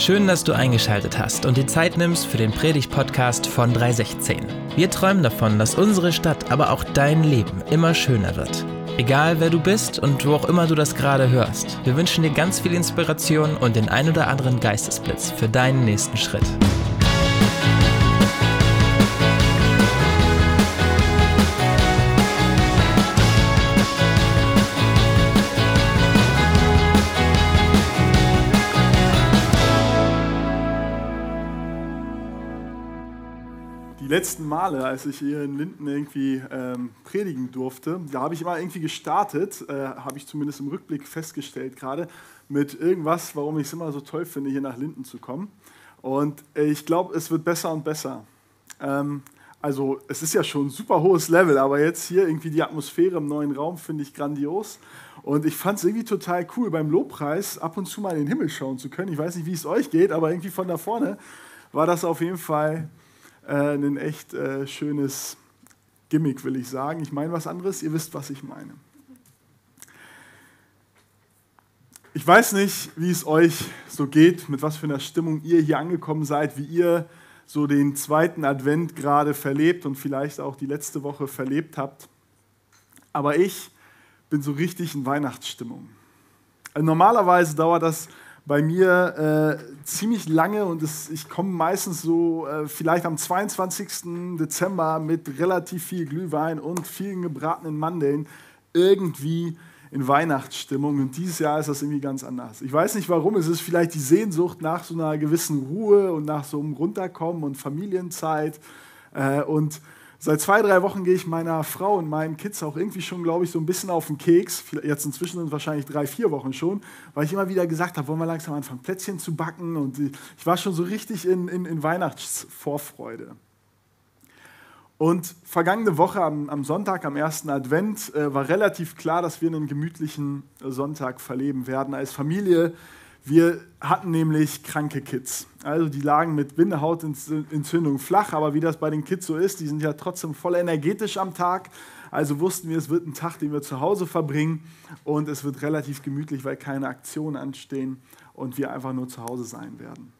Schön, dass du eingeschaltet hast und die Zeit nimmst für den Predigt-Podcast von 316. Wir träumen davon, dass unsere Stadt, aber auch dein Leben immer schöner wird. Egal wer du bist und wo auch immer du das gerade hörst, wir wünschen dir ganz viel Inspiration und den ein oder anderen Geistesblitz für deinen nächsten Schritt. Letzten Male, als ich hier in Linden irgendwie ähm, predigen durfte, da habe ich immer irgendwie gestartet, äh, habe ich zumindest im Rückblick festgestellt gerade, mit irgendwas, warum ich es immer so toll finde, hier nach Linden zu kommen. Und ich glaube, es wird besser und besser. Ähm, also es ist ja schon ein super hohes Level, aber jetzt hier irgendwie die Atmosphäre im neuen Raum finde ich grandios. Und ich fand es irgendwie total cool, beim Lobpreis ab und zu mal in den Himmel schauen zu können. Ich weiß nicht, wie es euch geht, aber irgendwie von da vorne war das auf jeden Fall äh, ein echt äh, schönes Gimmick, will ich sagen. Ich meine was anderes, ihr wisst, was ich meine. Ich weiß nicht, wie es euch so geht, mit was für einer Stimmung ihr hier angekommen seid, wie ihr so den zweiten Advent gerade verlebt und vielleicht auch die letzte Woche verlebt habt. Aber ich bin so richtig in Weihnachtsstimmung. Also normalerweise dauert das bei mir äh, ziemlich lange und es, ich komme meistens so äh, vielleicht am 22. Dezember mit relativ viel Glühwein und vielen gebratenen Mandeln irgendwie in Weihnachtsstimmung. Und dieses Jahr ist das irgendwie ganz anders. Ich weiß nicht warum, es ist vielleicht die Sehnsucht nach so einer gewissen Ruhe und nach so einem Runterkommen und Familienzeit. Äh, und Seit zwei, drei Wochen gehe ich meiner Frau und meinen Kids auch irgendwie schon, glaube ich, so ein bisschen auf den Keks. Jetzt inzwischen sind es wahrscheinlich drei, vier Wochen schon, weil ich immer wieder gesagt habe, wollen wir langsam anfangen, Plätzchen zu backen. Und ich war schon so richtig in, in, in Weihnachtsvorfreude. Und vergangene Woche am, am Sonntag, am ersten Advent, äh, war relativ klar, dass wir einen gemütlichen Sonntag verleben werden als Familie wir hatten nämlich kranke Kids. Also die lagen mit Bindehautentzündung flach, aber wie das bei den Kids so ist, die sind ja trotzdem voll energetisch am Tag. Also wussten wir, es wird ein Tag, den wir zu Hause verbringen und es wird relativ gemütlich, weil keine Aktionen anstehen und wir einfach nur zu Hause sein werden.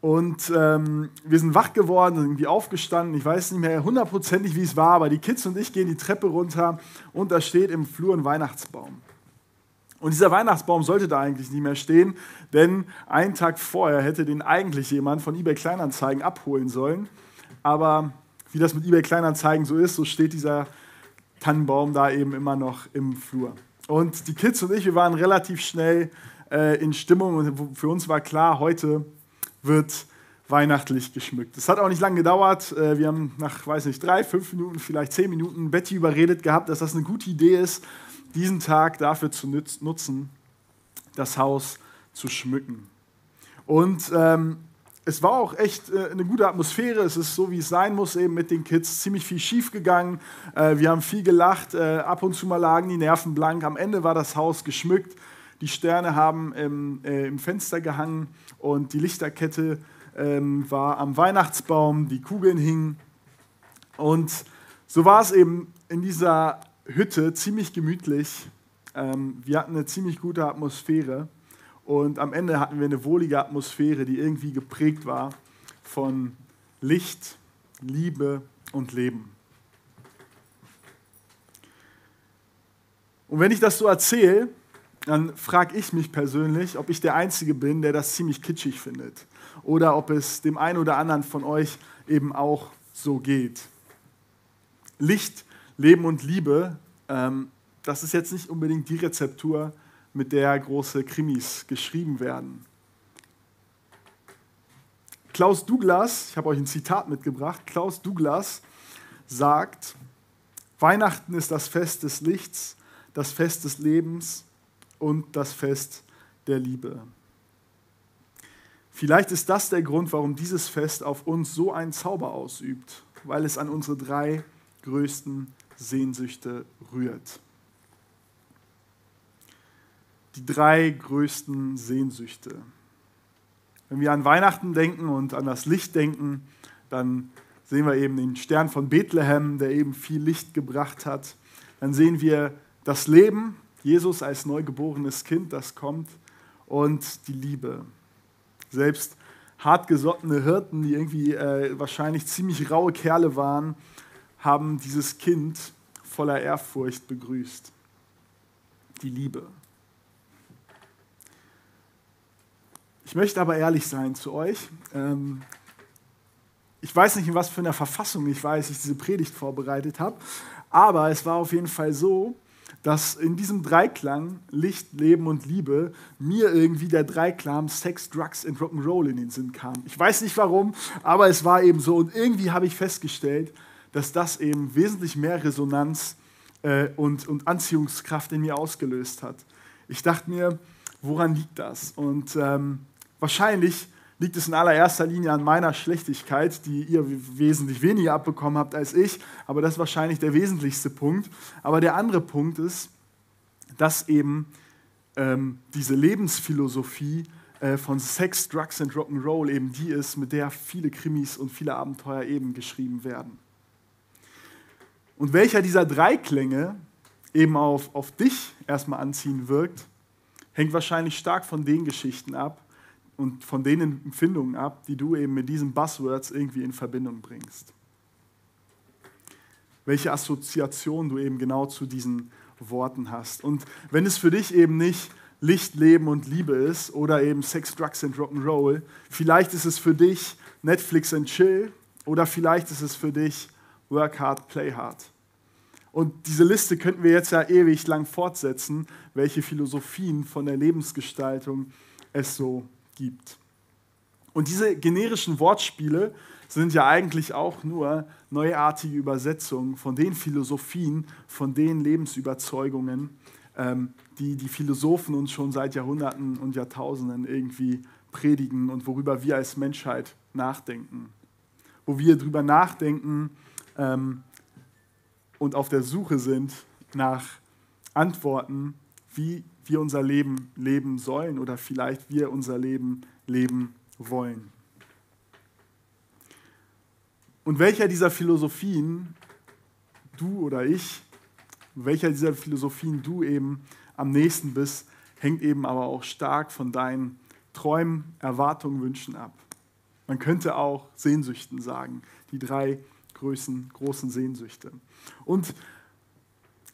Und ähm, wir sind wach geworden, sind irgendwie aufgestanden. Ich weiß nicht mehr hundertprozentig, wie es war, aber die Kids und ich gehen die Treppe runter und da steht im Flur ein Weihnachtsbaum. Und dieser Weihnachtsbaum sollte da eigentlich nicht mehr stehen, denn einen Tag vorher hätte den eigentlich jemand von eBay Kleinanzeigen abholen sollen. Aber wie das mit eBay Kleinanzeigen so ist, so steht dieser Tannenbaum da eben immer noch im Flur. Und die Kids und ich, wir waren relativ schnell äh, in Stimmung und für uns war klar, heute wird weihnachtlich geschmückt. Es hat auch nicht lange gedauert. Äh, wir haben nach, weiß nicht, drei, fünf Minuten, vielleicht zehn Minuten Betty überredet gehabt, dass das eine gute Idee ist, diesen Tag dafür zu nutzen, das Haus zu schmücken. Und ähm, es war auch echt äh, eine gute Atmosphäre. Es ist so, wie es sein muss, eben mit den Kids. Ziemlich viel schief gegangen. Äh, wir haben viel gelacht. Äh, ab und zu mal lagen die Nerven blank. Am Ende war das Haus geschmückt. Die Sterne haben im, äh, im Fenster gehangen und die Lichterkette ähm, war am Weihnachtsbaum. Die Kugeln hingen. Und so war es eben in dieser Hütte ziemlich gemütlich. Ähm, wir hatten eine ziemlich gute Atmosphäre und am Ende hatten wir eine wohlige Atmosphäre, die irgendwie geprägt war von Licht, Liebe und Leben. Und wenn ich das so erzähle, dann frage ich mich persönlich, ob ich der Einzige bin, der das ziemlich kitschig findet. Oder ob es dem einen oder anderen von euch eben auch so geht. Licht, Leben und Liebe, ähm, das ist jetzt nicht unbedingt die Rezeptur, mit der große Krimis geschrieben werden. Klaus Douglas, ich habe euch ein Zitat mitgebracht, Klaus Douglas sagt, Weihnachten ist das Fest des Lichts, das Fest des Lebens und das Fest der Liebe. Vielleicht ist das der Grund, warum dieses Fest auf uns so einen Zauber ausübt, weil es an unsere drei größten Sehnsüchte rührt. Die drei größten Sehnsüchte. Wenn wir an Weihnachten denken und an das Licht denken, dann sehen wir eben den Stern von Bethlehem, der eben viel Licht gebracht hat. Dann sehen wir das Leben, Jesus als neugeborenes Kind, das kommt. und die Liebe. Selbst hartgesottene Hirten, die irgendwie äh, wahrscheinlich ziemlich raue Kerle waren, haben dieses Kind voller Ehrfurcht begrüßt. Die Liebe. Ich möchte aber ehrlich sein zu euch. Ähm, ich weiß nicht, in was für einer Verfassung ich weiß, ich diese Predigt vorbereitet habe, aber es war auf jeden Fall so, dass in diesem Dreiklang Licht, Leben und Liebe mir irgendwie der Dreiklang Sex, Drugs und Rock'n'Roll in den Sinn kam. Ich weiß nicht warum, aber es war eben so und irgendwie habe ich festgestellt, dass das eben wesentlich mehr Resonanz äh, und, und Anziehungskraft in mir ausgelöst hat. Ich dachte mir, woran liegt das? Und ähm, wahrscheinlich liegt es in allererster Linie an meiner Schlechtigkeit, die ihr wesentlich weniger abbekommen habt als ich, aber das ist wahrscheinlich der wesentlichste Punkt. Aber der andere Punkt ist, dass eben ähm, diese Lebensphilosophie äh, von Sex, Drugs and Rock'n'Roll eben die ist, mit der viele Krimis und viele Abenteuer eben geschrieben werden. Und welcher dieser drei Klänge eben auf, auf dich erstmal anziehen wirkt, hängt wahrscheinlich stark von den Geschichten ab, und von den Empfindungen ab, die du eben mit diesen Buzzwords irgendwie in Verbindung bringst. Welche Assoziation du eben genau zu diesen Worten hast. Und wenn es für dich eben nicht Licht, Leben und Liebe ist oder eben Sex, Drugs and Rock'n'Roll, vielleicht ist es für dich Netflix and Chill oder vielleicht ist es für dich Work Hard, Play Hard. Und diese Liste könnten wir jetzt ja ewig lang fortsetzen, welche Philosophien von der Lebensgestaltung es so gibt. Und diese generischen Wortspiele sind ja eigentlich auch nur neuartige Übersetzungen von den Philosophien, von den Lebensüberzeugungen, ähm, die die Philosophen uns schon seit Jahrhunderten und Jahrtausenden irgendwie predigen und worüber wir als Menschheit nachdenken. Wo wir darüber nachdenken ähm, und auf der Suche sind nach Antworten, wie wir unser Leben leben sollen oder vielleicht wir unser Leben leben wollen. Und welcher dieser Philosophien du oder ich, welcher dieser Philosophien du eben am nächsten bist, hängt eben aber auch stark von deinen Träumen, Erwartungen, Wünschen ab. Man könnte auch Sehnsüchten sagen, die drei großen, großen Sehnsüchte. Und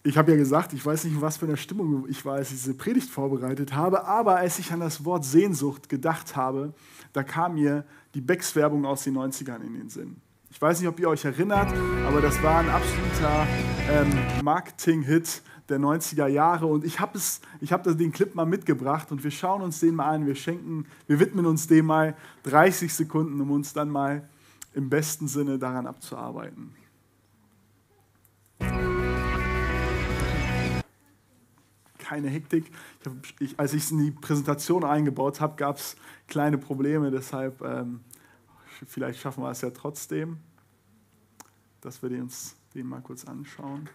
ich habe ja gesagt, ich weiß nicht, was für eine Stimmung ich war, als ich diese Predigt vorbereitet habe, aber als ich an das Wort Sehnsucht gedacht habe, da kam mir die Becks-Werbung aus den 90ern in den Sinn. Ich weiß nicht, ob ihr euch erinnert, aber das war ein absoluter ähm, Marketing-Hit der 90er Jahre und ich habe hab den Clip mal mitgebracht und wir schauen uns den mal an, wir schenken, wir widmen uns dem mal 30 Sekunden, um uns dann mal im besten Sinne daran abzuarbeiten. keine Hektik. Ich hab, ich, als ich es in die Präsentation eingebaut habe, gab es kleine Probleme. Deshalb, ähm, vielleicht schaffen wir es ja trotzdem, dass wir uns den mal kurz anschauen.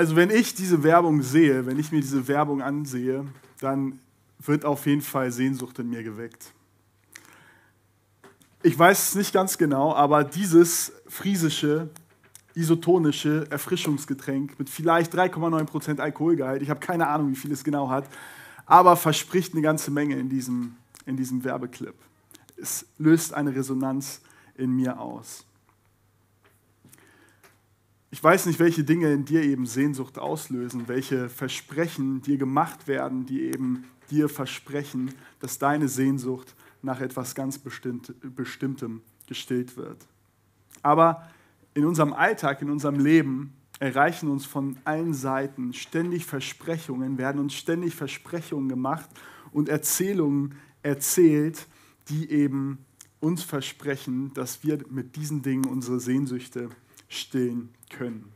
Also wenn ich diese Werbung sehe, wenn ich mir diese Werbung ansehe, dann wird auf jeden Fall Sehnsucht in mir geweckt. Ich weiß es nicht ganz genau, aber dieses friesische, isotonische Erfrischungsgetränk mit vielleicht 3,9% Alkoholgehalt, ich habe keine Ahnung, wie viel es genau hat, aber verspricht eine ganze Menge in diesem, in diesem Werbeclip. Es löst eine Resonanz in mir aus. Ich weiß nicht, welche Dinge in dir eben Sehnsucht auslösen, welche Versprechen dir gemacht werden, die eben dir versprechen, dass deine Sehnsucht nach etwas ganz Bestimmtem gestillt wird. Aber in unserem Alltag, in unserem Leben erreichen uns von allen Seiten ständig Versprechungen, werden uns ständig Versprechungen gemacht und Erzählungen erzählt, die eben uns versprechen, dass wir mit diesen Dingen unsere Sehnsüchte stehen können.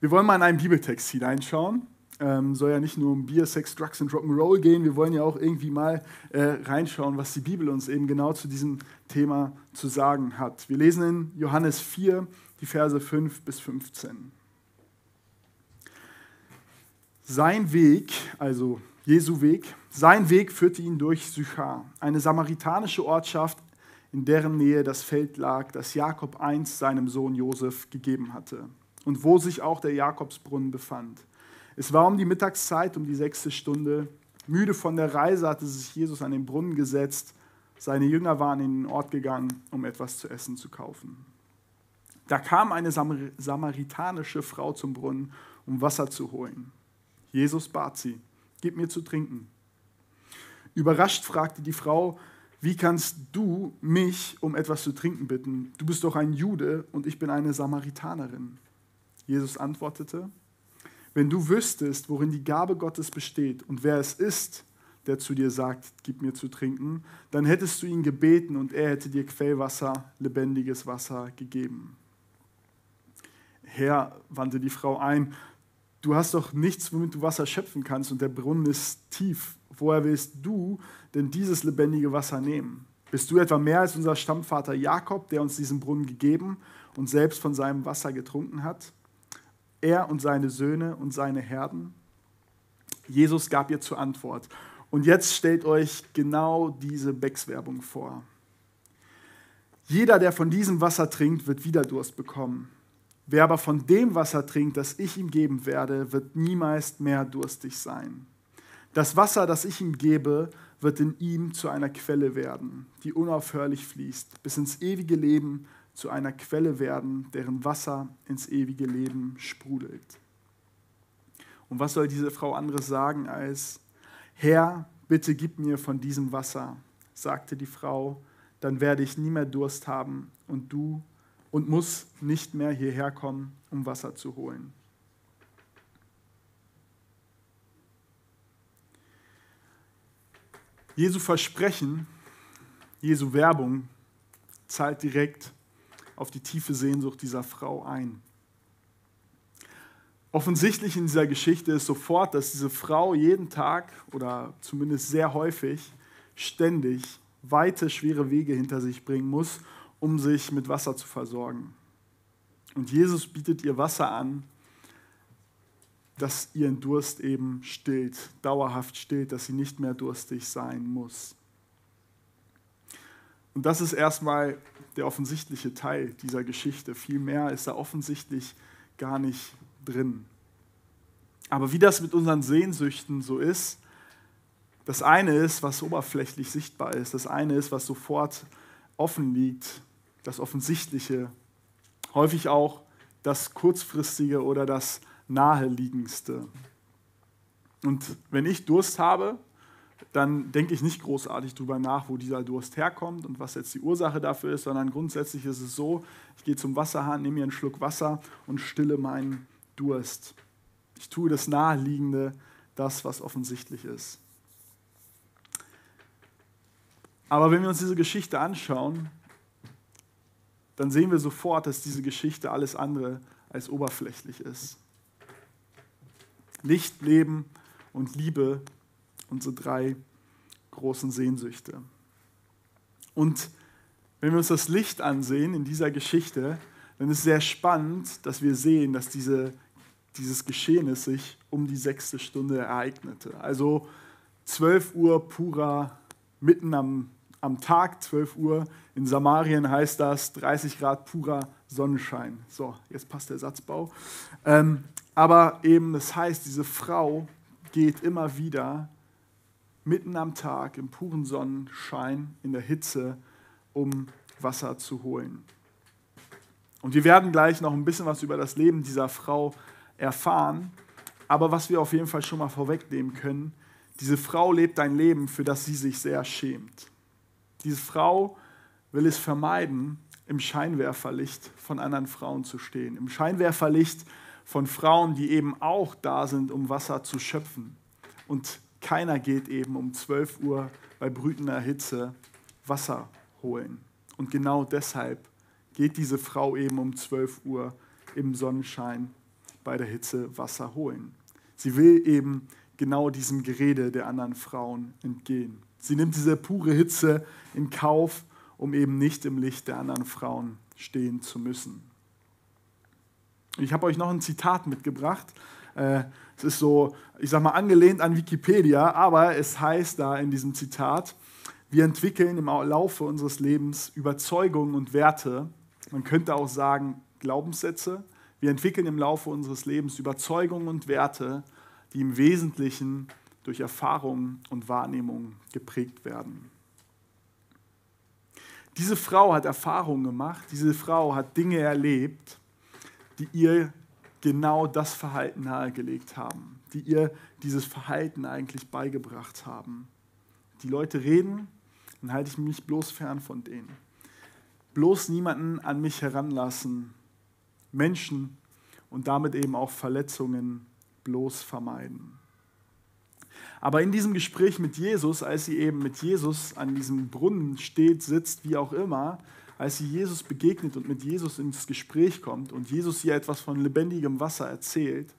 Wir wollen mal in einen Bibeltext hineinschauen. Ähm, soll ja nicht nur um Bier, Sex, Drugs und Rock'n'Roll gehen. Wir wollen ja auch irgendwie mal äh, reinschauen, was die Bibel uns eben genau zu diesem Thema zu sagen hat. Wir lesen in Johannes 4, die Verse 5 bis 15. Sein Weg, also Jesu Weg, sein Weg führte ihn durch Sychar, eine samaritanische Ortschaft, in deren Nähe das Feld lag, das Jakob einst seinem Sohn Josef gegeben hatte und wo sich auch der Jakobsbrunnen befand. Es war um die Mittagszeit, um die sechste Stunde. Müde von der Reise hatte sich Jesus an den Brunnen gesetzt. Seine Jünger waren in den Ort gegangen, um etwas zu essen zu kaufen. Da kam eine samaritanische Frau zum Brunnen, um Wasser zu holen. Jesus bat sie, gib mir zu trinken. Überrascht fragte die Frau, wie kannst du mich um etwas zu trinken bitten? Du bist doch ein Jude und ich bin eine Samaritanerin. Jesus antwortete, wenn du wüsstest, worin die Gabe Gottes besteht und wer es ist, der zu dir sagt, gib mir zu trinken, dann hättest du ihn gebeten und er hätte dir Quellwasser, lebendiges Wasser gegeben. Herr, wandte die Frau ein, du hast doch nichts, womit du Wasser schöpfen kannst und der Brunnen ist tief. Woher willst du denn dieses lebendige Wasser nehmen? Bist du etwa mehr als unser Stammvater Jakob, der uns diesen Brunnen gegeben und selbst von seinem Wasser getrunken hat? Er und seine Söhne und seine Herden? Jesus gab ihr zur Antwort. Und jetzt stellt euch genau diese Becks-Werbung vor. Jeder, der von diesem Wasser trinkt, wird wieder Durst bekommen. Wer aber von dem Wasser trinkt, das ich ihm geben werde, wird niemals mehr durstig sein. Das Wasser, das ich ihm gebe, wird in ihm zu einer Quelle werden, die unaufhörlich fließt, bis ins ewige Leben zu einer Quelle werden, deren Wasser ins ewige Leben sprudelt. Und was soll diese Frau anderes sagen als, Herr, bitte gib mir von diesem Wasser, sagte die Frau, dann werde ich nie mehr Durst haben und du und muss nicht mehr hierher kommen, um Wasser zu holen. Jesu Versprechen, Jesu Werbung zahlt direkt auf die tiefe Sehnsucht dieser Frau ein. Offensichtlich in dieser Geschichte ist sofort, dass diese Frau jeden Tag oder zumindest sehr häufig ständig weite, schwere Wege hinter sich bringen muss, um sich mit Wasser zu versorgen. Und Jesus bietet ihr Wasser an, das ihren Durst eben stillt, dauerhaft stillt, dass sie nicht mehr durstig sein muss. Und das ist erstmal der offensichtliche Teil dieser Geschichte. Viel mehr ist da offensichtlich gar nicht drin. Aber wie das mit unseren Sehnsüchten so ist, das eine ist, was oberflächlich sichtbar ist, das eine ist, was sofort offen liegt das Offensichtliche, häufig auch das Kurzfristige oder das Naheliegendste. Und wenn ich Durst habe, dann denke ich nicht großartig darüber nach, wo dieser Durst herkommt und was jetzt die Ursache dafür ist, sondern grundsätzlich ist es so, ich gehe zum Wasserhahn, nehme mir einen Schluck Wasser und stille meinen Durst. Ich tue das Naheliegende, das, was offensichtlich ist. Aber wenn wir uns diese Geschichte anschauen, dann sehen wir sofort, dass diese Geschichte alles andere als oberflächlich ist. Licht, Leben und Liebe, unsere drei großen Sehnsüchte. Und wenn wir uns das Licht ansehen in dieser Geschichte, dann ist es sehr spannend, dass wir sehen, dass diese, dieses Geschehnis sich um die sechste Stunde ereignete. Also 12 Uhr purer, mitten am am Tag 12 Uhr. In Samarien heißt das 30 Grad purer Sonnenschein. So, jetzt passt der Satzbau. Ähm, aber eben, das heißt, diese Frau geht immer wieder mitten am Tag im puren Sonnenschein, in der Hitze, um Wasser zu holen. Und wir werden gleich noch ein bisschen was über das Leben dieser Frau erfahren. Aber was wir auf jeden Fall schon mal vorwegnehmen können, diese Frau lebt ein Leben, für das sie sich sehr schämt. Diese Frau will es vermeiden, im Scheinwerferlicht von anderen Frauen zu stehen. Im Scheinwerferlicht von Frauen, die eben auch da sind, um Wasser zu schöpfen. Und keiner geht eben um 12 Uhr bei brütender Hitze Wasser holen. Und genau deshalb geht diese Frau eben um 12 Uhr im Sonnenschein bei der Hitze Wasser holen. Sie will eben genau diesem Gerede der anderen Frauen entgehen. Sie nimmt diese pure Hitze in Kauf, um eben nicht im Licht der anderen Frauen stehen zu müssen. Ich habe euch noch ein Zitat mitgebracht. Äh, es ist so, ich sag mal, angelehnt an Wikipedia, aber es heißt da in diesem Zitat, wir entwickeln im Laufe unseres Lebens Überzeugungen und Werte. Man könnte auch sagen Glaubenssätze. Wir entwickeln im Laufe unseres Lebens Überzeugungen und Werte, die im Wesentlichen durch Erfahrungen und Wahrnehmungen geprägt werden. Diese Frau hat Erfahrungen gemacht, diese Frau hat Dinge erlebt, die ihr genau das Verhalten nahegelegt haben, die ihr dieses Verhalten eigentlich beigebracht haben. Die Leute reden, dann halte ich mich bloß fern von denen. Bloß niemanden an mich heranlassen, Menschen und damit eben auch Verletzungen bloß vermeiden. Aber in diesem Gespräch mit Jesus, als sie eben mit Jesus an diesem Brunnen steht, sitzt, wie auch immer, als sie Jesus begegnet und mit Jesus ins Gespräch kommt und Jesus ihr etwas von lebendigem Wasser erzählt,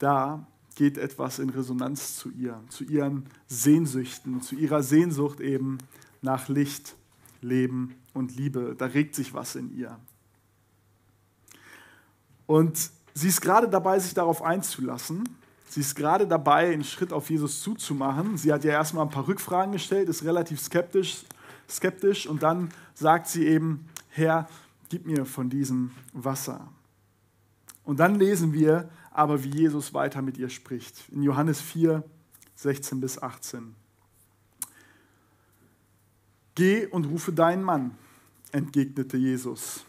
da geht etwas in Resonanz zu ihr, zu ihren Sehnsüchten, zu ihrer Sehnsucht eben nach Licht, Leben und Liebe. Da regt sich was in ihr. Und sie ist gerade dabei, sich darauf einzulassen. Sie ist gerade dabei, einen Schritt auf Jesus zuzumachen. Sie hat ja erstmal ein paar Rückfragen gestellt, ist relativ skeptisch, skeptisch und dann sagt sie eben, Herr, gib mir von diesem Wasser. Und dann lesen wir aber, wie Jesus weiter mit ihr spricht. In Johannes 4, 16 bis 18. Geh und rufe deinen Mann, entgegnete Jesus.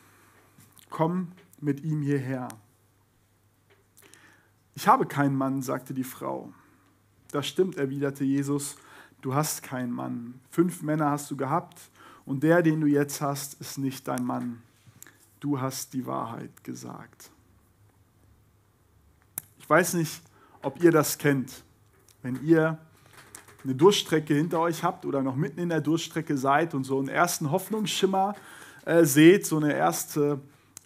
Komm mit ihm hierher. Ich habe keinen Mann, sagte die Frau. Das stimmt, erwiderte Jesus, du hast keinen Mann. Fünf Männer hast du gehabt und der, den du jetzt hast, ist nicht dein Mann. Du hast die Wahrheit gesagt. Ich weiß nicht, ob ihr das kennt. Wenn ihr eine Durststrecke hinter euch habt oder noch mitten in der Durststrecke seid und so einen ersten Hoffnungsschimmer äh, seht, so eine erste,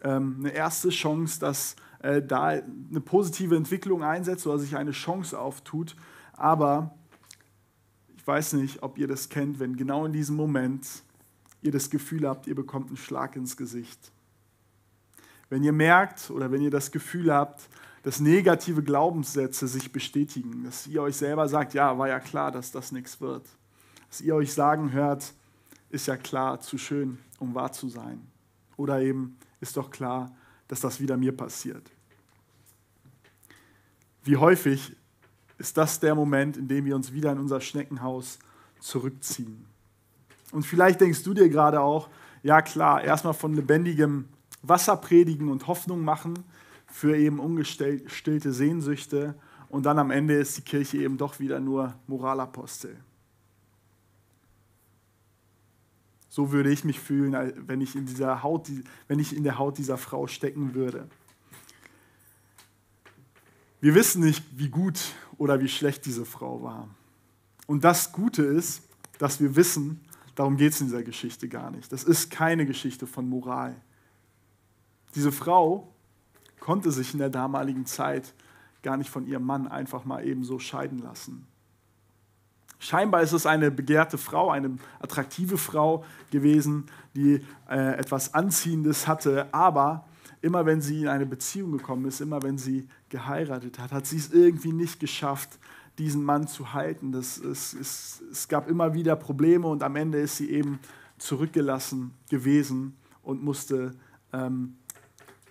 ähm, eine erste Chance, dass äh, da eine positive Entwicklung einsetzt oder sich eine Chance auftut. Aber ich weiß nicht, ob ihr das kennt, wenn genau in diesem Moment ihr das Gefühl habt, ihr bekommt einen Schlag ins Gesicht. Wenn ihr merkt oder wenn ihr das Gefühl habt, dass negative Glaubenssätze sich bestätigen, dass ihr euch selber sagt, ja, war ja klar, dass das nichts wird. Dass ihr euch sagen hört, ist ja klar, zu schön, um wahr zu sein. Oder eben, ist doch klar, dass das wieder mir passiert. Wie häufig ist das der Moment, in dem wir uns wieder in unser Schneckenhaus zurückziehen? Und vielleicht denkst du dir gerade auch, ja klar, erstmal von lebendigem Wasser predigen und Hoffnung machen für eben ungestillte Sehnsüchte und dann am Ende ist die Kirche eben doch wieder nur Moralapostel. So würde ich mich fühlen, wenn ich in, dieser Haut, wenn ich in der Haut dieser Frau stecken würde. Wir wissen nicht, wie gut oder wie schlecht diese Frau war. Und das Gute ist, dass wir wissen, darum geht es in dieser Geschichte gar nicht. Das ist keine Geschichte von Moral. Diese Frau konnte sich in der damaligen Zeit gar nicht von ihrem Mann einfach mal eben so scheiden lassen. Scheinbar ist es eine begehrte Frau, eine attraktive Frau gewesen, die äh, etwas Anziehendes hatte, aber immer wenn sie in eine Beziehung gekommen ist, immer wenn sie geheiratet hat, hat sie es irgendwie nicht geschafft, diesen Mann zu halten. Das, es, es, es gab immer wieder Probleme und am Ende ist sie eben zurückgelassen gewesen und musste ähm,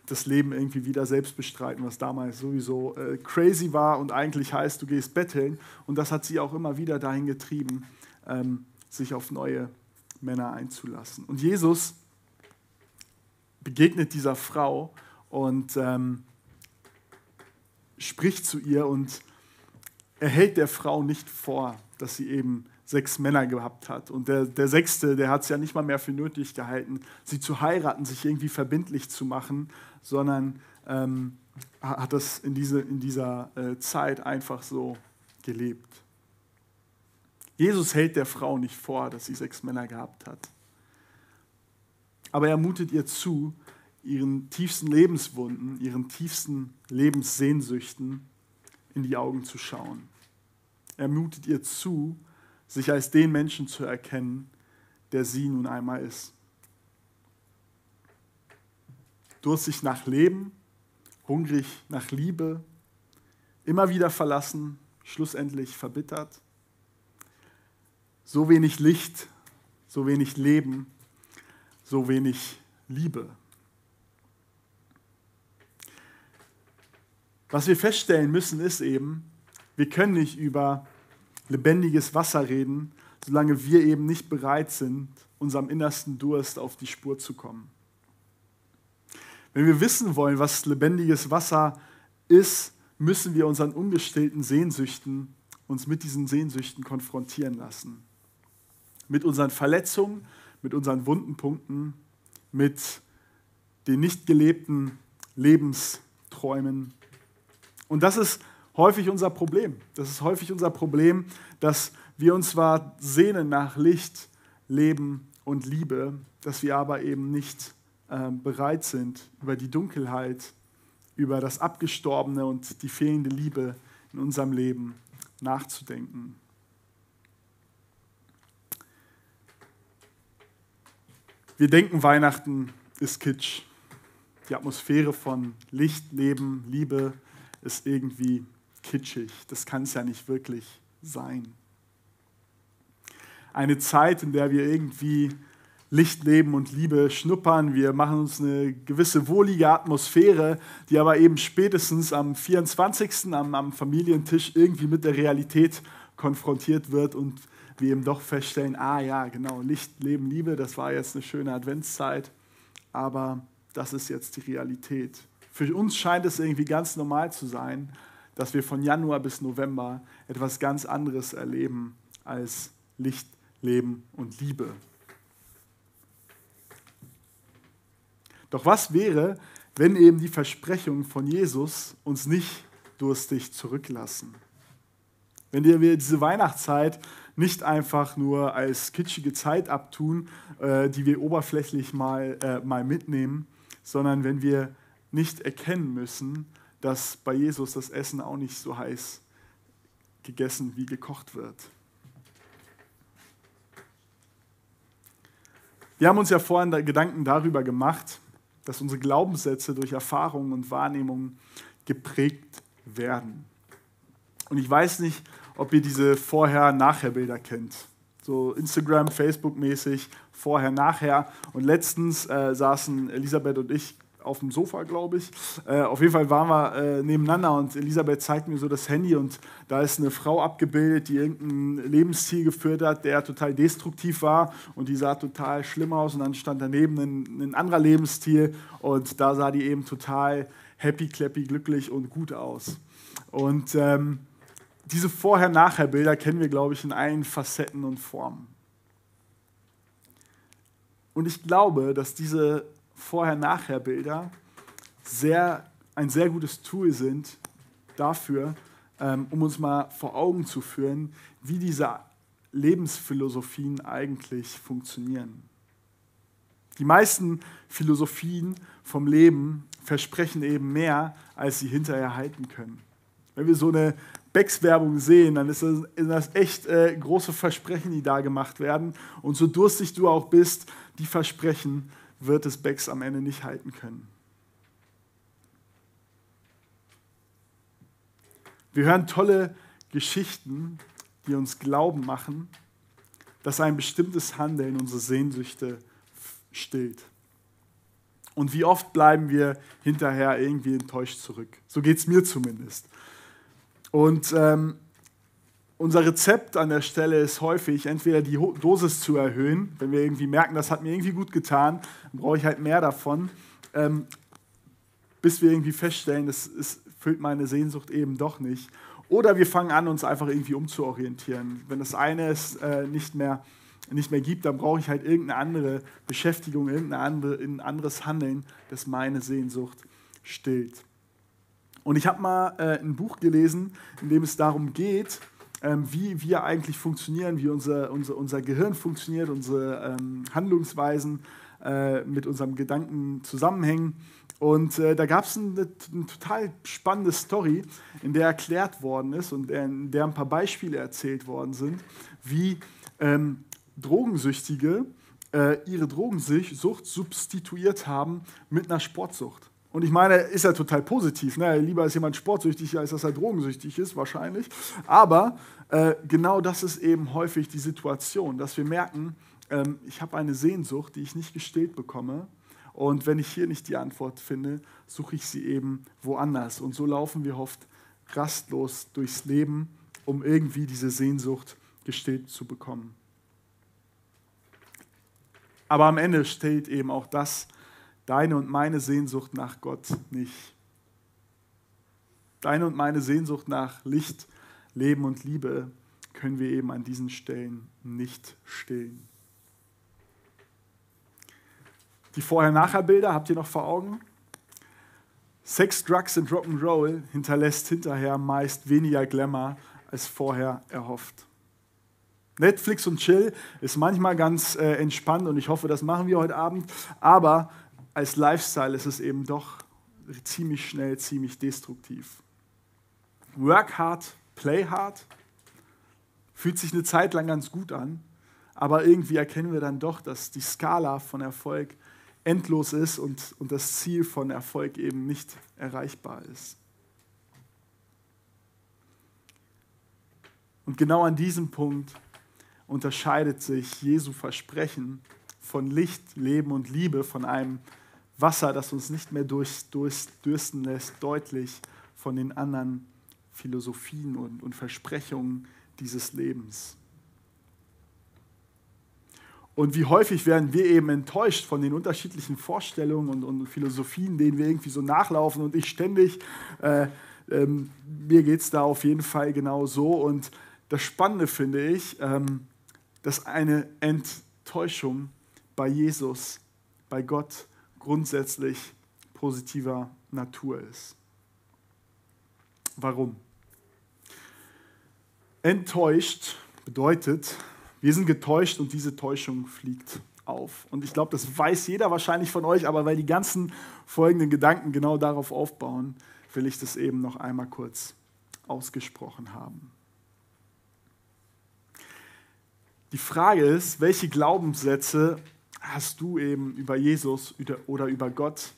das Leben irgendwie wieder selbst bestreiten, was damals sowieso äh, crazy war und eigentlich heißt, du gehst betteln. Und das hat sie auch immer wieder dahin getrieben, ähm, sich auf neue Männer einzulassen. Und Jesus begegnet dieser Frau und ähm, spricht zu ihr und er hält der Frau nicht vor, dass sie eben sechs Männer gehabt hat. Und der, der sechste, der hat es ja nicht mal mehr für nötig gehalten, sie zu heiraten, sich irgendwie verbindlich zu machen, sondern ähm, hat das in, diese, in dieser äh, Zeit einfach so gelebt. Jesus hält der Frau nicht vor, dass sie sechs Männer gehabt hat. Aber er mutet ihr zu, ihren tiefsten Lebenswunden, ihren tiefsten Lebenssehnsüchten in die Augen zu schauen. Er mutet ihr zu, sich als den Menschen zu erkennen, der sie nun einmal ist. Durstig nach Leben, hungrig nach Liebe, immer wieder verlassen, schlussendlich verbittert. So wenig Licht, so wenig Leben, so wenig Liebe. Was wir feststellen müssen, ist eben, wir können nicht über lebendiges Wasser reden, solange wir eben nicht bereit sind, unserem innersten Durst auf die Spur zu kommen. Wenn wir wissen wollen, was lebendiges Wasser ist, müssen wir unseren ungestillten Sehnsüchten, uns mit diesen Sehnsüchten konfrontieren lassen. Mit unseren Verletzungen, mit unseren wunden Punkten, mit den nicht gelebten Lebensträumen. Und das ist häufig unser Problem. Das ist häufig unser Problem, dass wir uns zwar sehnen nach Licht, Leben und Liebe, dass wir aber eben nicht äh, bereit sind, über die Dunkelheit, über das Abgestorbene und die fehlende Liebe in unserem Leben nachzudenken. Wir denken, Weihnachten ist Kitsch. Die Atmosphäre von Licht, Leben, Liebe ist irgendwie kitschig. Das kann es ja nicht wirklich sein. Eine Zeit, in der wir irgendwie Licht, Leben und Liebe schnuppern. Wir machen uns eine gewisse wohlige Atmosphäre, die aber eben spätestens am 24. am, am Familientisch irgendwie mit der Realität konfrontiert wird und wir eben doch feststellen, ah ja, genau, Licht, Leben, Liebe, das war jetzt eine schöne Adventszeit, aber das ist jetzt die Realität. Für uns scheint es irgendwie ganz normal zu sein, dass wir von Januar bis November etwas ganz anderes erleben als Licht, Leben und Liebe. Doch was wäre, wenn eben die Versprechungen von Jesus uns nicht durstig zurücklassen? Wenn wir diese Weihnachtszeit nicht einfach nur als kitschige Zeit abtun, äh, die wir oberflächlich mal, äh, mal mitnehmen, sondern wenn wir nicht erkennen müssen, dass bei Jesus das Essen auch nicht so heiß gegessen wie gekocht wird. Wir haben uns ja vorhin Gedanken darüber gemacht, dass unsere Glaubenssätze durch Erfahrungen und Wahrnehmungen geprägt werden. Und ich weiß nicht, ob ihr diese Vorher-Nachher-Bilder kennt. So Instagram, Facebook-mäßig, vorher, nachher. Und letztens äh, saßen Elisabeth und ich auf dem Sofa, glaube ich. Äh, auf jeden Fall waren wir äh, nebeneinander und Elisabeth zeigt mir so das Handy und da ist eine Frau abgebildet, die irgendein Lebensstil geführt hat, der total destruktiv war und die sah total schlimm aus und dann stand daneben ein, ein anderer Lebensstil und da sah die eben total happy, clappy, glücklich und gut aus. Und ähm, diese Vorher-Nachher-Bilder kennen wir, glaube ich, in allen Facetten und Formen. Und ich glaube, dass diese Vorher-Nachher-Bilder sehr, ein sehr gutes Tool sind dafür, ähm, um uns mal vor Augen zu führen, wie diese Lebensphilosophien eigentlich funktionieren. Die meisten Philosophien vom Leben versprechen eben mehr, als sie hinterher halten können. Wenn wir so eine Becks-Werbung sehen, dann ist das, sind das echt äh, große Versprechen, die da gemacht werden. Und so durstig du auch bist, die Versprechen wird es Becks am Ende nicht halten können. Wir hören tolle Geschichten, die uns glauben machen, dass ein bestimmtes Handeln unsere Sehnsüchte stillt. Und wie oft bleiben wir hinterher irgendwie enttäuscht zurück. So geht es mir zumindest. Und ähm, unser Rezept an der Stelle ist häufig, entweder die Dosis zu erhöhen, wenn wir irgendwie merken, das hat mir irgendwie gut getan, dann brauche ich halt mehr davon, ähm, bis wir irgendwie feststellen, das ist, füllt meine Sehnsucht eben doch nicht. Oder wir fangen an, uns einfach irgendwie umzuorientieren. Wenn das eine es äh, nicht, mehr, nicht mehr gibt, dann brauche ich halt irgendeine andere Beschäftigung, irgendein andere, ein anderes Handeln, das meine Sehnsucht stillt. Und ich habe mal äh, ein Buch gelesen, in dem es darum geht, ähm, wie wir eigentlich funktionieren, wie unser, unser, unser Gehirn funktioniert, unsere ähm, Handlungsweisen äh, mit unserem Gedanken zusammenhängen. Und äh, da gab es eine, eine, total spannende Story, in der erklärt worden ist und in der ein paar Beispiele erzählt worden sind, wie ähm, Drogensüchtige äh, ihre Drogensucht substituiert haben mit einer Sportsucht. Und ich meine, ist ja total positiv. Ne? Lieber ist jemand sportsüchtig, als dass er drogensüchtig ist, wahrscheinlich. Aber äh, genau das ist eben häufig die Situation, dass wir merken, ähm, ich habe eine Sehnsucht, die ich nicht gestillt bekomme. Und wenn ich hier nicht die Antwort finde, suche ich sie eben woanders. Und so laufen wir oft rastlos durchs Leben, um irgendwie diese Sehnsucht gestillt zu bekommen. Aber am Ende stellt eben auch das deine und meine Sehnsucht nach Gott nicht. Deine und meine Sehnsucht nach Licht, Leben und Liebe können wir eben an diesen Stellen nicht stillen. Die Vorher-Nachher-Bilder habt ihr noch vor Augen? Sex, Drugs und Rock'n'Roll hinterlässt hinterher meist weniger Glamour als vorher erhofft. Netflix und Chill ist manchmal ganz äh, entspannt und ich hoffe, das machen wir heute Abend, aber als Lifestyle ist es eben doch ziemlich schnell, ziemlich destruktiv. Work hard, play hard, fühlt sich eine Zeit lang ganz gut an, aber irgendwie erkennen wir dann doch, dass die Skala von Erfolg endlos ist und, und das Ziel von Erfolg eben nicht erreichbar ist. Und genau an diesem Punkt unterscheidet sich Jesu Versprechen von Licht, Leben und Liebe von einem Wasser, das uns nicht mehr durch, durchdürsten lässt, deutlich von den anderen Philosophien und, und Versprechungen dieses Lebens. Und wie häufig werden wir eben enttäuscht von den unterschiedlichen Vorstellungen und, und Philosophien, denen wir irgendwie so nachlaufen und ich ständig. Äh, ähm, mir geht es da auf jeden Fall genau so. Und das Spannende finde ich, ähm, dass eine Enttäuschung bei Jesus, bei Gott grundsätzlich positiver Natur ist. Warum? Enttäuscht bedeutet, wir sind getäuscht und diese Täuschung fliegt auf. Und ich glaube, das weiß jeder wahrscheinlich von euch, aber weil die ganzen folgenden Gedanken genau darauf aufbauen, will ich das eben noch einmal kurz ausgesprochen haben. Die Frage ist, welche Glaubenssätze hast du eben über Jesus oder über Gott?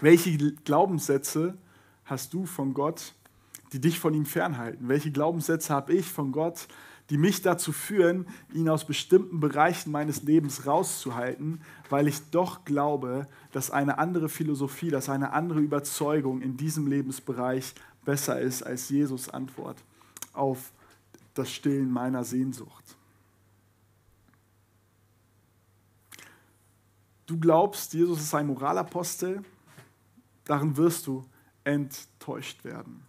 Welche Glaubenssätze hast du von Gott, die dich von ihm fernhalten? Welche Glaubenssätze habe ich von Gott, die mich dazu führen, ihn aus bestimmten Bereichen meines Lebens rauszuhalten, weil ich doch glaube, dass eine andere Philosophie, dass eine andere Überzeugung in diesem Lebensbereich besser ist als Jesus Antwort auf das Stillen meiner Sehnsucht. Du glaubst, Jesus ist ein Moralapostel, darin wirst du enttäuscht werden.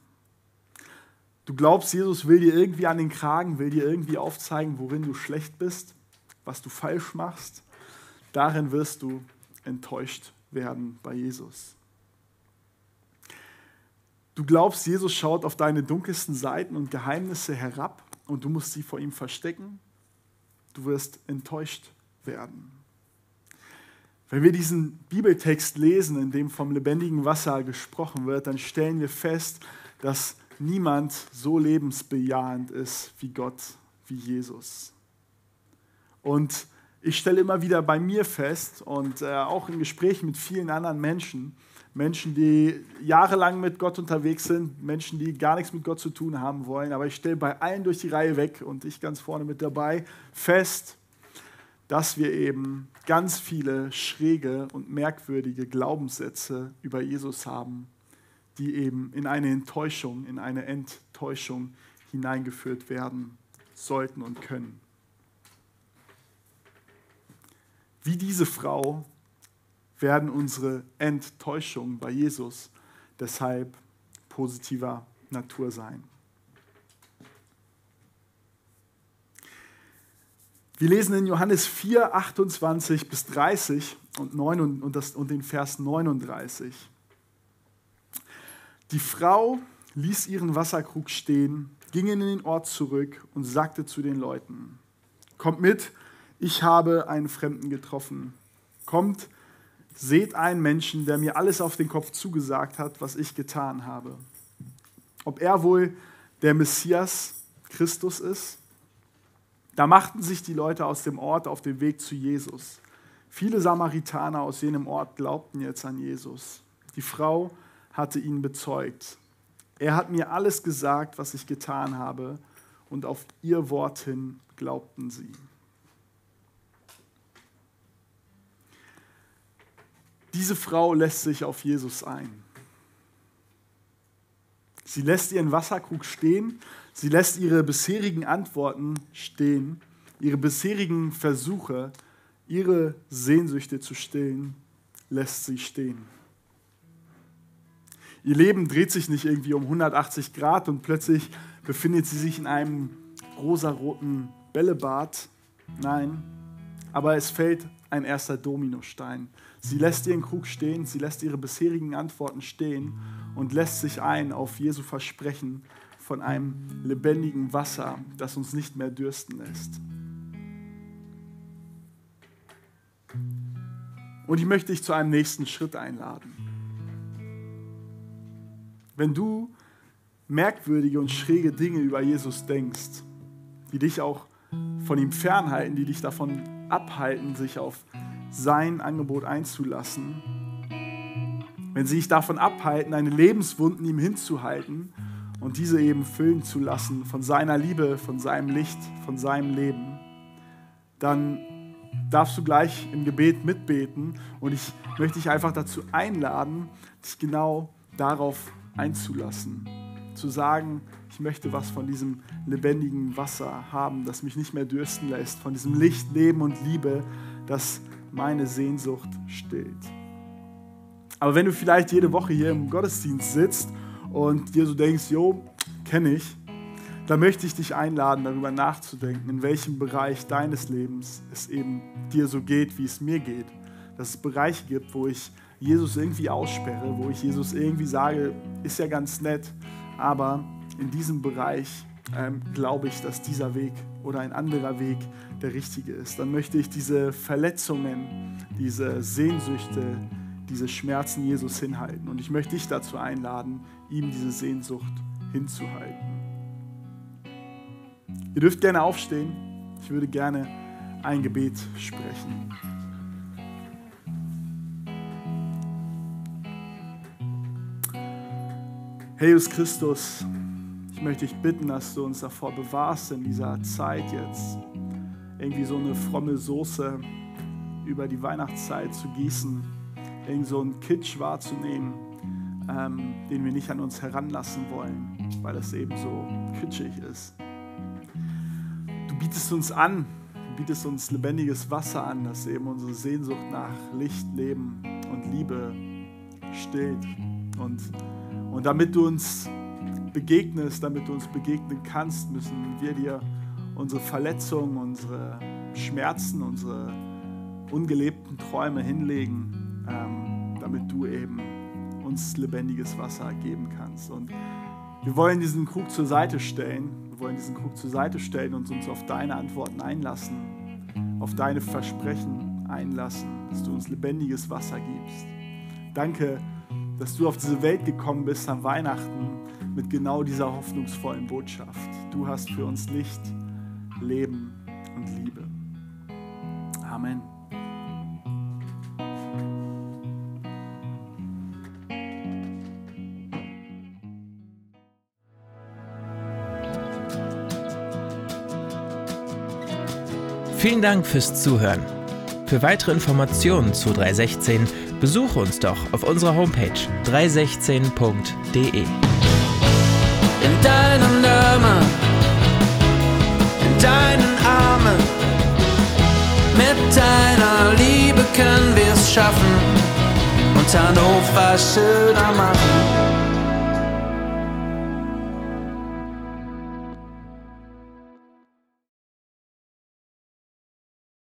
Du glaubst, Jesus will dir irgendwie an den Kragen, will dir irgendwie aufzeigen, worin du schlecht bist, was du falsch machst. Darin wirst du enttäuscht werden bei Jesus. Du glaubst, Jesus schaut auf deine dunkelsten Seiten und Geheimnisse herab und du musst sie vor ihm verstecken. Du wirst enttäuscht werden. Wenn wir diesen Bibeltext lesen, in dem vom lebendigen Wasser gesprochen wird, dann stellen wir fest, dass niemand so lebensbejahend ist wie Gott, wie Jesus. Und ich stelle immer wieder bei mir fest und äh, auch in Gesprächen mit vielen anderen Menschen, Menschen, die jahrelang mit Gott unterwegs sind, Menschen, die gar nichts mit Gott zu tun haben wollen, aber ich stelle bei allen durch die Reihe weg und ich ganz vorne mit dabei fest, dass wir eben ganz viele schräge und merkwürdige Glaubenssätze über Jesus haben, die eben in eine Enttäuschung, in eine Enttäuschung hineingeführt werden sollten und können. Wie diese Frau werden unsere Enttäuschungen bei Jesus deshalb positiver Natur sein. Wir lesen in Johannes 4, 28 bis 30 und, 9, und, das, und den Vers 39. Die Frau ließ ihren Wasserkrug stehen, ging in den Ort zurück und sagte zu den Leuten, kommt mit, ich habe einen Fremden getroffen. Kommt, seht einen Menschen, der mir alles auf den Kopf zugesagt hat, was ich getan habe. Ob er wohl der Messias Christus ist? Da machten sich die Leute aus dem Ort auf den Weg zu Jesus. Viele Samaritaner aus jenem Ort glaubten jetzt an Jesus. Die Frau hatte ihn bezeugt. Er hat mir alles gesagt, was ich getan habe, und auf ihr Wort hin glaubten sie. Diese Frau lässt sich auf Jesus ein. Sie lässt ihren Wasserkrug stehen, sie lässt ihre bisherigen Antworten stehen, ihre bisherigen Versuche, ihre Sehnsüchte zu stillen, lässt sie stehen. Ihr Leben dreht sich nicht irgendwie um 180 Grad und plötzlich befindet sie sich in einem rosaroten Bällebad. Nein, aber es fällt ein erster Dominostein. Sie lässt ihren Krug stehen, sie lässt ihre bisherigen Antworten stehen und lässt sich ein auf Jesu Versprechen von einem lebendigen Wasser, das uns nicht mehr dürsten lässt. Und ich möchte dich zu einem nächsten Schritt einladen. Wenn du merkwürdige und schräge Dinge über Jesus denkst, die dich auch von ihm fernhalten, die dich davon abhalten, sich auf sein Angebot einzulassen, wenn sie dich davon abhalten, deine Lebenswunden ihm hinzuhalten und diese eben füllen zu lassen von seiner Liebe, von seinem Licht, von seinem Leben, dann darfst du gleich im Gebet mitbeten und ich möchte dich einfach dazu einladen, dich genau darauf einzulassen. Zu sagen, ich möchte was von diesem lebendigen Wasser haben, das mich nicht mehr dürsten lässt, von diesem Licht, Leben und Liebe, das meine Sehnsucht stillt. Aber wenn du vielleicht jede Woche hier im Gottesdienst sitzt und dir so denkst, jo, kenne ich, dann möchte ich dich einladen, darüber nachzudenken, in welchem Bereich deines Lebens es eben dir so geht, wie es mir geht. Dass es Bereiche gibt, wo ich Jesus irgendwie aussperre, wo ich Jesus irgendwie sage, ist ja ganz nett, aber in diesem Bereich ähm, glaube ich, dass dieser Weg oder ein anderer Weg der richtige ist. Dann möchte ich diese Verletzungen, diese Sehnsüchte, diese Schmerzen Jesus hinhalten. Und ich möchte dich dazu einladen, ihm diese Sehnsucht hinzuhalten. Ihr dürft gerne aufstehen. Ich würde gerne ein Gebet sprechen. Herr Jesus Christus, ich möchte dich bitten, dass du uns davor bewahrst, in dieser Zeit jetzt irgendwie so eine fromme Soße über die Weihnachtszeit zu gießen, irgend so einen Kitsch wahrzunehmen, ähm, den wir nicht an uns heranlassen wollen, weil es eben so kitschig ist. Du bietest uns an, du bietest uns lebendiges Wasser an, das eben unsere Sehnsucht nach Licht, Leben und Liebe stillt. Und, und damit du uns begegnest, damit du uns begegnen kannst, müssen wir dir unsere Verletzungen, unsere Schmerzen, unsere ungelebten Träume hinlegen, ähm, damit du eben uns lebendiges Wasser geben kannst. Und wir wollen diesen Krug zur Seite stellen. Wir wollen diesen Krug zur Seite stellen und uns auf deine Antworten einlassen, auf deine Versprechen einlassen, dass du uns lebendiges Wasser gibst. Danke, dass du auf diese Welt gekommen bist an Weihnachten mit genau dieser hoffnungsvollen Botschaft. Du hast für uns Licht, Leben und Liebe. Amen. Vielen Dank fürs Zuhören. Für weitere Informationen zu 316 besuche uns doch auf unserer Homepage 316.de. In deinem Namen, in deinen Armen, mit deiner Liebe können wir es schaffen und Hannover schöner machen.